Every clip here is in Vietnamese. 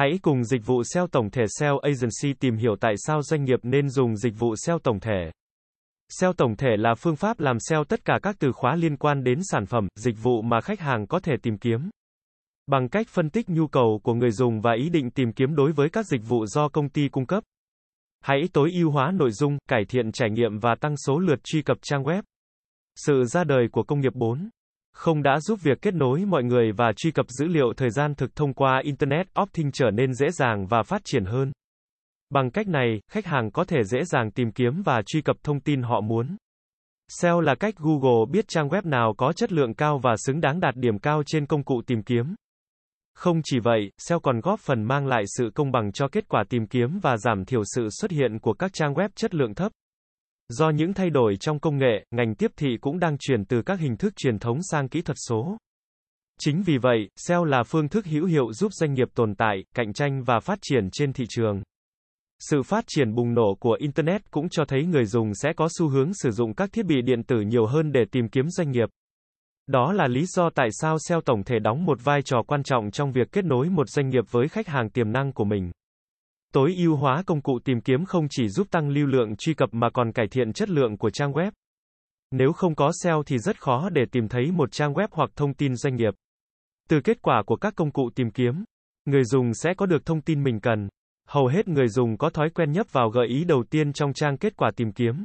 Hãy cùng dịch vụ SEO tổng thể SEO Agency tìm hiểu tại sao doanh nghiệp nên dùng dịch vụ SEO tổng thể. SEO tổng thể là phương pháp làm SEO tất cả các từ khóa liên quan đến sản phẩm, dịch vụ mà khách hàng có thể tìm kiếm. Bằng cách phân tích nhu cầu của người dùng và ý định tìm kiếm đối với các dịch vụ do công ty cung cấp. Hãy tối ưu hóa nội dung, cải thiện trải nghiệm và tăng số lượt truy cập trang web. Sự ra đời của công nghiệp 4 không đã giúp việc kết nối mọi người và truy cập dữ liệu thời gian thực thông qua Internet of Things trở nên dễ dàng và phát triển hơn. Bằng cách này, khách hàng có thể dễ dàng tìm kiếm và truy cập thông tin họ muốn. SEO là cách Google biết trang web nào có chất lượng cao và xứng đáng đạt điểm cao trên công cụ tìm kiếm. Không chỉ vậy, SEO còn góp phần mang lại sự công bằng cho kết quả tìm kiếm và giảm thiểu sự xuất hiện của các trang web chất lượng thấp. Do những thay đổi trong công nghệ, ngành tiếp thị cũng đang chuyển từ các hình thức truyền thống sang kỹ thuật số. Chính vì vậy, SEO là phương thức hữu hiệu giúp doanh nghiệp tồn tại, cạnh tranh và phát triển trên thị trường. Sự phát triển bùng nổ của Internet cũng cho thấy người dùng sẽ có xu hướng sử dụng các thiết bị điện tử nhiều hơn để tìm kiếm doanh nghiệp. Đó là lý do tại sao SEO tổng thể đóng một vai trò quan trọng trong việc kết nối một doanh nghiệp với khách hàng tiềm năng của mình. Tối ưu hóa công cụ tìm kiếm không chỉ giúp tăng lưu lượng truy cập mà còn cải thiện chất lượng của trang web. Nếu không có SEO thì rất khó để tìm thấy một trang web hoặc thông tin doanh nghiệp. Từ kết quả của các công cụ tìm kiếm, người dùng sẽ có được thông tin mình cần. Hầu hết người dùng có thói quen nhấp vào gợi ý đầu tiên trong trang kết quả tìm kiếm.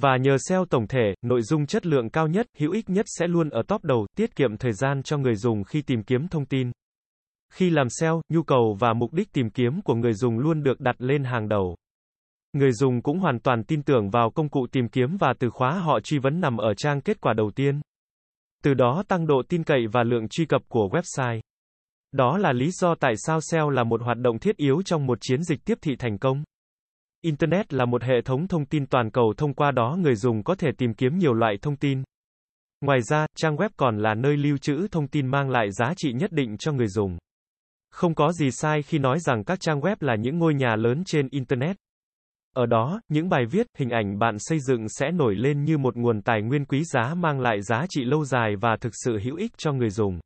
Và nhờ SEO tổng thể, nội dung chất lượng cao nhất, hữu ích nhất sẽ luôn ở top đầu, tiết kiệm thời gian cho người dùng khi tìm kiếm thông tin. Khi làm SEO, nhu cầu và mục đích tìm kiếm của người dùng luôn được đặt lên hàng đầu. Người dùng cũng hoàn toàn tin tưởng vào công cụ tìm kiếm và từ khóa họ truy vấn nằm ở trang kết quả đầu tiên. Từ đó tăng độ tin cậy và lượng truy cập của website. Đó là lý do tại sao SEO là một hoạt động thiết yếu trong một chiến dịch tiếp thị thành công. Internet là một hệ thống thông tin toàn cầu thông qua đó người dùng có thể tìm kiếm nhiều loại thông tin. Ngoài ra, trang web còn là nơi lưu trữ thông tin mang lại giá trị nhất định cho người dùng. Không có gì sai khi nói rằng các trang web là những ngôi nhà lớn trên Internet. Ở đó, những bài viết, hình ảnh bạn xây dựng sẽ nổi lên như một nguồn tài nguyên quý giá mang lại giá trị lâu dài và thực sự hữu ích cho người dùng.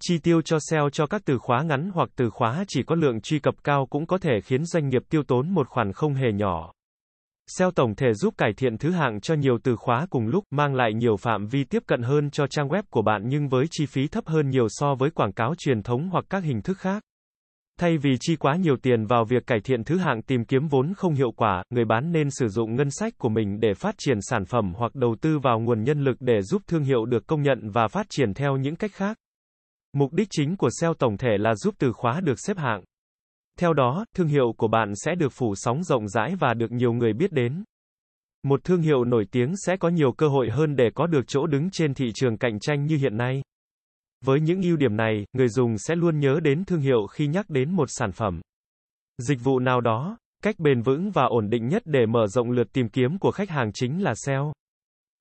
Chi tiêu cho SEO cho các từ khóa ngắn hoặc từ khóa chỉ có lượng truy cập cao cũng có thể khiến doanh nghiệp tiêu tốn một khoản không hề nhỏ. SEO tổng thể giúp cải thiện thứ hạng cho nhiều từ khóa cùng lúc, mang lại nhiều phạm vi tiếp cận hơn cho trang web của bạn nhưng với chi phí thấp hơn nhiều so với quảng cáo truyền thống hoặc các hình thức khác. Thay vì chi quá nhiều tiền vào việc cải thiện thứ hạng tìm kiếm vốn không hiệu quả, người bán nên sử dụng ngân sách của mình để phát triển sản phẩm hoặc đầu tư vào nguồn nhân lực để giúp thương hiệu được công nhận và phát triển theo những cách khác. Mục đích chính của SEO tổng thể là giúp từ khóa được xếp hạng. Theo đó, thương hiệu của bạn sẽ được phủ sóng rộng rãi và được nhiều người biết đến. Một thương hiệu nổi tiếng sẽ có nhiều cơ hội hơn để có được chỗ đứng trên thị trường cạnh tranh như hiện nay. Với những ưu điểm này, người dùng sẽ luôn nhớ đến thương hiệu khi nhắc đến một sản phẩm, dịch vụ nào đó. Cách bền vững và ổn định nhất để mở rộng lượt tìm kiếm của khách hàng chính là SEO.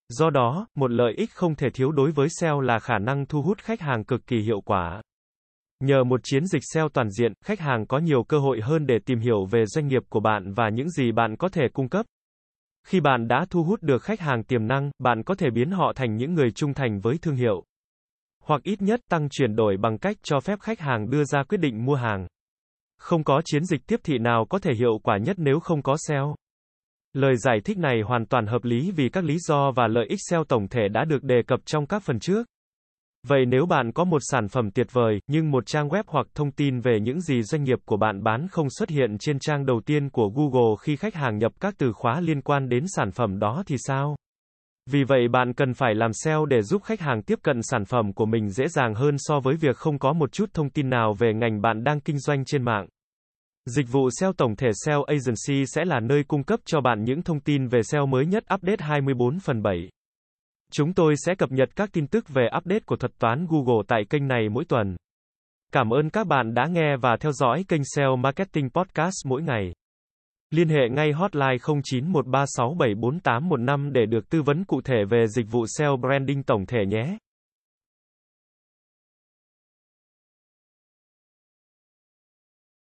Do đó, một lợi ích không thể thiếu đối với SEO là khả năng thu hút khách hàng cực kỳ hiệu quả. Nhờ một chiến dịch SEO toàn diện, khách hàng có nhiều cơ hội hơn để tìm hiểu về doanh nghiệp của bạn và những gì bạn có thể cung cấp. Khi bạn đã thu hút được khách hàng tiềm năng, bạn có thể biến họ thành những người trung thành với thương hiệu. Hoặc ít nhất tăng chuyển đổi bằng cách cho phép khách hàng đưa ra quyết định mua hàng. Không có chiến dịch tiếp thị nào có thể hiệu quả nhất nếu không có SEO. Lời giải thích này hoàn toàn hợp lý vì các lý do và lợi ích SEO tổng thể đã được đề cập trong các phần trước. Vậy nếu bạn có một sản phẩm tuyệt vời, nhưng một trang web hoặc thông tin về những gì doanh nghiệp của bạn bán không xuất hiện trên trang đầu tiên của Google khi khách hàng nhập các từ khóa liên quan đến sản phẩm đó thì sao? Vì vậy bạn cần phải làm SEO để giúp khách hàng tiếp cận sản phẩm của mình dễ dàng hơn so với việc không có một chút thông tin nào về ngành bạn đang kinh doanh trên mạng. Dịch vụ SEO tổng thể SEO Agency sẽ là nơi cung cấp cho bạn những thông tin về SEO mới nhất update 24 phần 7. Chúng tôi sẽ cập nhật các tin tức về update của thuật toán Google tại kênh này mỗi tuần. Cảm ơn các bạn đã nghe và theo dõi kênh SEO Marketing Podcast mỗi ngày. Liên hệ ngay hotline 0913674815 để được tư vấn cụ thể về dịch vụ SEO branding tổng thể nhé.